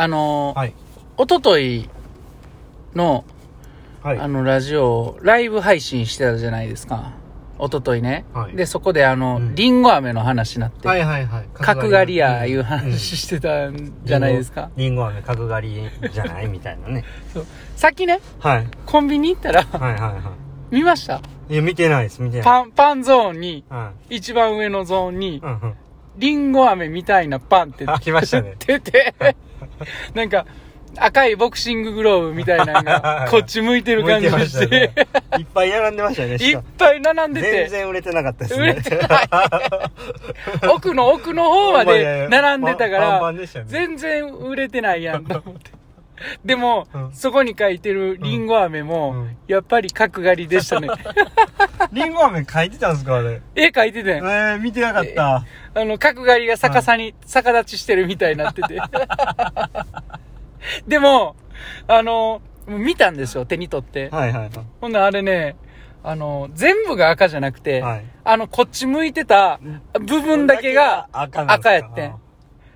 あのーはい。おとといの、はい。あの、ラジオをライブ配信してたじゃないですか。おとといね。はいで、そこであの、うんリンゴ飴の話になって、はいはいはい。角刈りやいううん話してたんじゃないですか。リンゴ飴角刈りじゃないみたいなね。さっきね、はい。コンビニ行ったら、はいはいは見ました？い。いや、見てないです、見てない。パン、パンゾーンに、は一番上のゾーンにい。、うんうん。リンゴ飴みたいなパンってあ来ましたね出て、なんか、赤いボクシンググローブみたいなのが、こっち向いてる感じ向いして、いっぱい並んでましたよね、いっぱい並んで全て、然売れてなかったです売ね。れてない。奥の奥の方まで並んでたから。全然売れてないやんと思って。でも、うんそこに書いてるリンゴ飴も、うんやっぱり角刈りでしたね。リンゴ飴書いてたんですか、あれ？絵描いてたえやん。ー、見てなかった。あの、角刈りが逆さに、逆立ちしてるみたいになってて。でも、あの、見たんですよ、手に取って。はいはいほんならあれね、あの、全部が赤じゃなくて、はい。あの、こっち向いてた部分だけが赤やってん。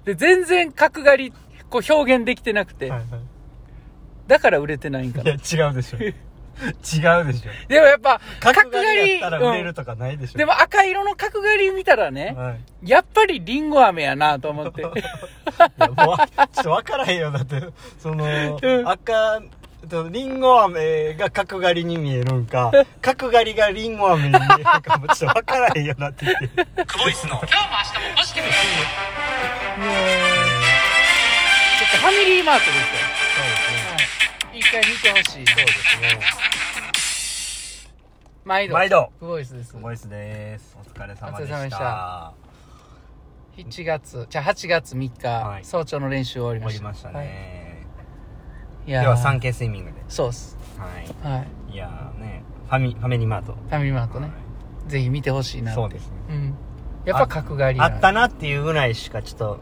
で、全然角刈り、こう表現できてなくて、はいはだから売れてないんかい。いや、な。違うでしょ。違うでしょ。でもやっぱ、角刈りやったら売れうんるとかないでしょ。でも赤色の角刈り見たらね、はい。やっぱりリンゴ飴やなと思って。いやもうわちょっと分からへんよだってその、うん赤とリンゴ飴が角刈りに見えるんか 角刈りがリンゴ飴に見えるんかもちょっと分からへんよなって言ってクボイスの今日も明日もポジティブちょっとファミリーマートですよ。回見てほしい。そうですね毎度。毎度クボイスです。ボイスですお疲れ様でしたお疲れ様でした7月、じゃあ8月3日、はい早朝の練習終わりました。終わりましたはいね、いやー今日はサンケイスイミングでそうっす。はいはい。いやーねファミファミリーマートファミリーマートね。ぜひ見てほしいな。そうですねうん。やっぱ角刈りあったな。なっていうぐらいしかちょっと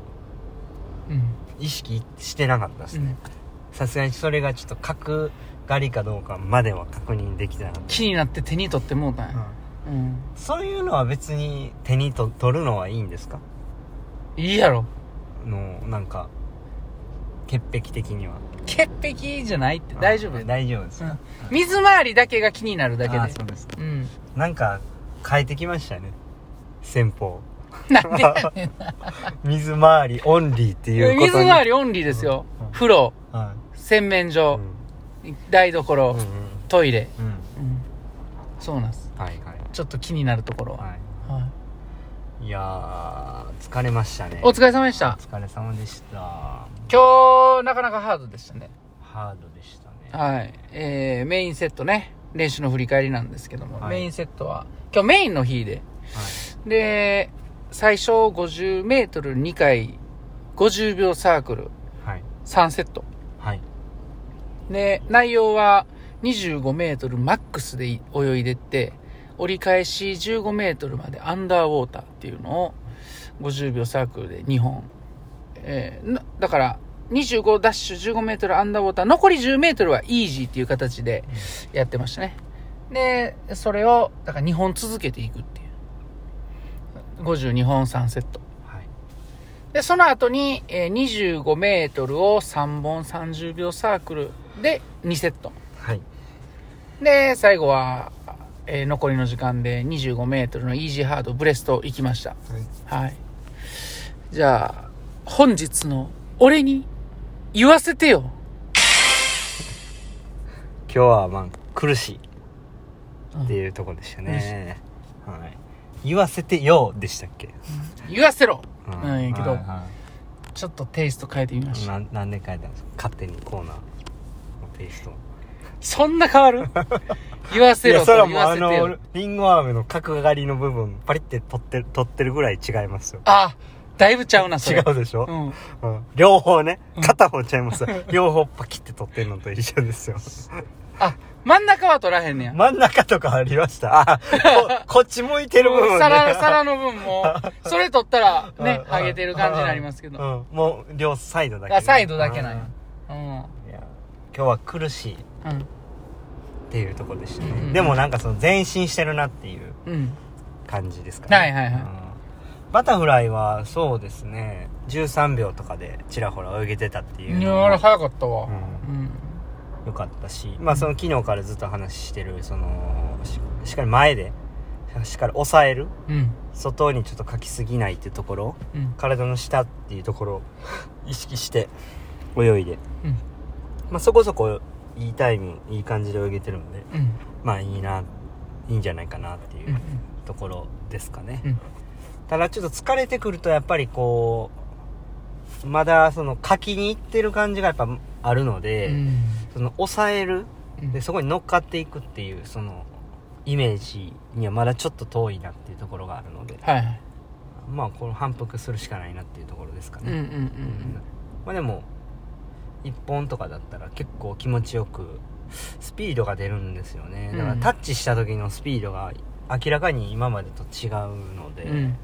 うん。意識してなかったですねうん。さすがにそれがちょっと角刈りかどうかまでは確認できてなかった気になって手に取ってもうたんや。うん。そういうのは別に手にと取るのはいいんですか？いいやろ。のなんか潔癖的には潔癖じゃないって大丈夫？大丈夫ですか、うん。水回りだけが気になるだけあで。そうですかうん。なんか変えてきましたね戦法 なんでやねん 水回りオンリーっていうことに。水回りオンリーですよ。うん。風呂、は洗面い、所。う、ん。台所。うん、うん。トイレ。うん。うん。そうなんです。はいはい。ちょっと気になるところは。ははいい。いやー疲れましたね。お疲れ様でした。お疲れ様でした。今日、なかなかハードでしたね。ハードでしたね。はい。えー、メインセットね。練習の振り返りなんですけども、はい。メインセットは、今日メインの日で、はい。で、最初50メートル2回、50秒サークルはい3セット。はいで、内容は25メートルマックスで泳いでって、折り返し15メートルまでアンダーウォーターっていうのを50秒サークルで2本。えーなだから、25ダッシュ15メートルアンダーウォーター、残り10メートルはイージーっていう形でやってましたね。で、それを、だから2本続けていくっていう。52本3セット。はいで、その後に、えー25メートルを3本30秒サークルで2セット。はいで、最後は、えー残りの時間で25メートルのイージーハードブレスト行きました。はい。じゃあ、本日の俺に言わせてよ。今日はまあ苦しいっていうとこでしたね、はい言わせてよでしたっけ？言わせろ。うん。なんやけど。はいはちょっとテイスト変えてみまいした。ななんで書いたんですか？勝手にコーナーのテイストそんな変わる？言わせろとそれはもうあのわせてよ。リンゴ飴の角刈りの部分パリって取ってる取ってるぐらい違いますよ。あ、だいぶちゃうな、それ。違うでしょ、うん。うん。両方ね。片方ちゃいます、両方パキって取ってるのと一緒ですよ。あ、真ん中は取らへんねや。真ん中とかありました？あこ こっち向いてる部分ね。皿、皿の分も、それ取ったらね、うん。ハゲてる感じになりますけど。うん、もう両サイドだけ。ね、あ、サイドだけなんや。うん。うん。いや今日は苦しい。っうん。ていうところでしたね、うんうんうん。でもなんかその前進してるなっていううん。感じですかね。はいはいはい。うん。バタフライはそうですね。13秒とかでちらほら泳げてたっていういやあれ早かったわ。ううんんよかったしまあその昨日からずっと話してるそのししっかり前でしっかり抑えるうん。外にちょっとかきすぎないっていうところうん。体の下っていうところを 意識して泳いで、うん。まあ、そこそこいいタイムいい感じで泳げてるんでうん。まあいいないいんじゃないかなっていううんところですかね、うん。ただちょっと疲れてくるとやっぱりこうまだその書きにいってる感じがやっぱあるので、うんその抑えるうん。でそこに乗っかっていくっていうそのイメージにはまだちょっと遠いなっていうところがあるので。はいはい。まあこの反復するしかないなっていうところですかね、うんうんうんまあでも1本とかだったら結構気持ちよくスピードが出るんですよね。だからうんタッチした時のスピードが明らかに今までと違うので、うんうん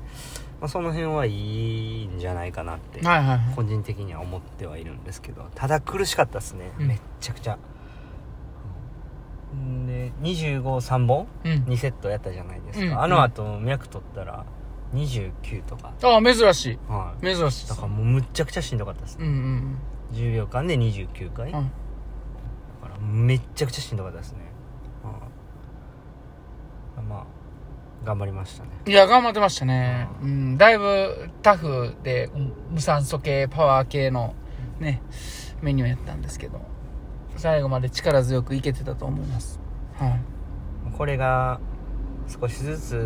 まあ、その辺はいいんじゃないかなってはいはいはい。個人的には思ってはいるんですけどただ苦しかったですね、うん。めっちゃくちゃ。うん。で253本うん。2セットやったじゃないですか、うん。あの後脈取ったら29とか、ああ珍しい。はい。珍しいだからもうむっちゃくちゃしんどかったですね、うんうん10秒間で29回、うん。だからめっちゃくちゃしんどかったですね、うんまあ頑張りましたね。いや頑張ってましたね。うん。だいぶタフで無酸素系パワー系のねメニューやったんですけど最後まで力強くいけてたと思います。はい。これが少しずつ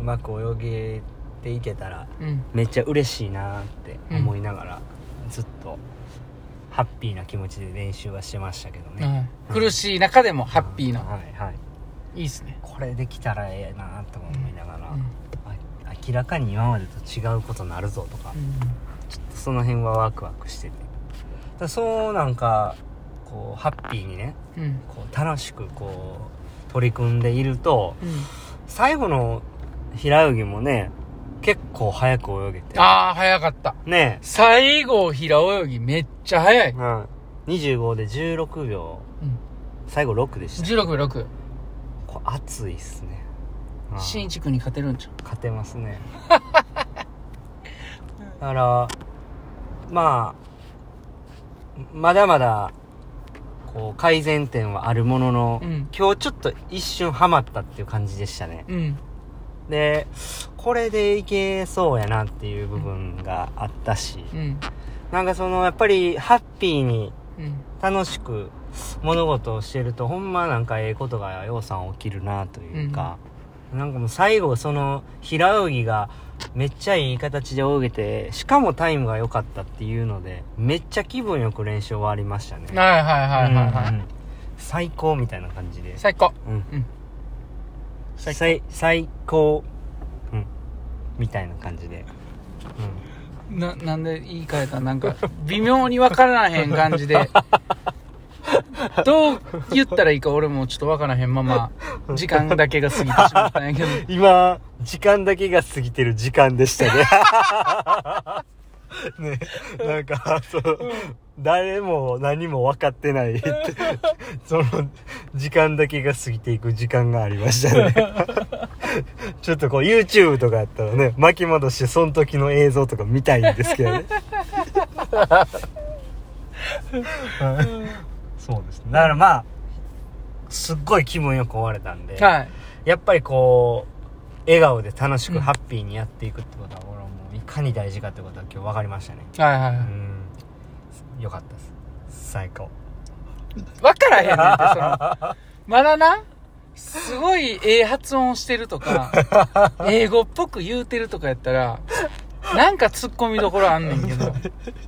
うまく泳げていけたらうん。めっちゃ嬉しいなって思いながら、ずっとハッピーな気持ちで練習はしてましたけどね、はい。苦しい中でもハッピーなはい。はいいいっすね。これできたらええなと思いながら、うん。あ明らかに今までと違うことになるぞとか、ちょっとその辺はワクワクしてて。だそうなんかこうハッピーにねうん。うんこう楽しくこう取り組んでいるとうん。最後の平泳ぎもね結構早く泳げて。ああ早かった。ね。最後平泳ぎめっちゃ早い。うん。25で16秒。うん。最後6でした。16秒6これ熱いっすね。うん。新一君に勝てるんちゃ勝てますね。だからまあまだまだこう改善点はあるものの、うん。今日ちょっと一瞬ハマったっていう感じでしたね。ううん。でこれでいけそうやなっていう部分があったし、うん。なんかそのやっぱりハッピーにうん楽しく物事をしてるとほんまなんかええことがようさん起きるなというか、なんかもう最後その平泳ぎがめっちゃいい形で泳げてしかもタイムが良かったっていうのでめっちゃ気分よく練習終わりましたね。はいはいはいはいはい、うんうん。最高みたいな感じで。最高。うん。うん。最最最高。うん。みたいな感じでななんで言い換えたなんか微妙に分からへん感じで。どう言ったらいいか俺もちょっと分からへんまま時間だけが過ぎてしまったんやけど。今時間だけが過ぎてる時間でしたね。ねなんかそう誰も何も分かってない。その時間だけが過ぎていく時間がありましたね。ちょっとこう YouTube とかやったらね巻き戻してその時の映像とか見たいんですけどね。そうですね。だからまあすっごい気分よく終われたんで、はい。やっぱりこう笑顔で楽しうん。くハッピーにやっていくってことは、俺はもういかに大事かってことは今日分かりましたね。はいはいはい。うんよかったです。最高。分からへんねんってその。まだなすごいええ発音してるとか 英語っぽく言うてるとかやったらなんか突っ込みどころあんねんけど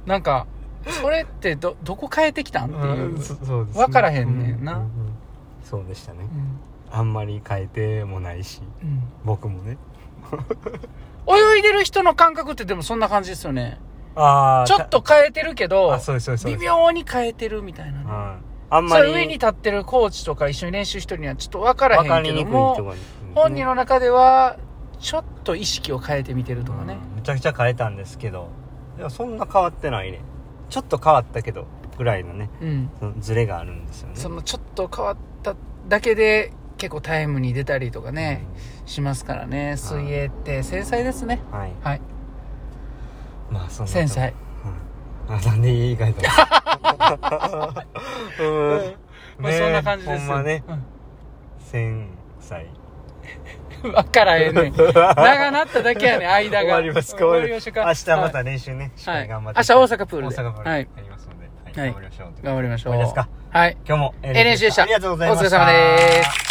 なんかそれってどどこ変えてきたんっていう、そそうです分からへんねんな。うううん。そうでしたね。うん。あんまり変えてもないしうん。僕もね。泳いでる人の感覚ってでもそんな感じですよねああちょっと変えてるけどあそうですそうです微妙に変えてるみたいなね、うんあんまり。上に立ってるコーチとか一緒に練習してるにはちょっと分から分かりへんけにくいとこどもろに本人の中ではちょっと意識を変えてみてるとかね、うんむちゃくちゃ変えたんですけど。いやそんな変わってないね。ちょっと変わったけどぐらいのねうん。そのズレがあるんですよね。そのちょっと変わっただけで結構タイムに出たりとかね、しますからね。水泳って繊細ですね。うんはい。はいまあそんな繊細。うん。あな んで意外とうん。まあそんな感じですほんまね。うん。繊細。わからへんねん。長なっただけやねん、間が。終わります。終わりましょうか。明日まはいた練習ね。はい。り頑張って。明日大阪プールで。大阪プール。はい。やりますので、はい。頑張りましょう。頑張りましょう。はい。今日も NHC でした。ありがとうございました。お疲れ様です。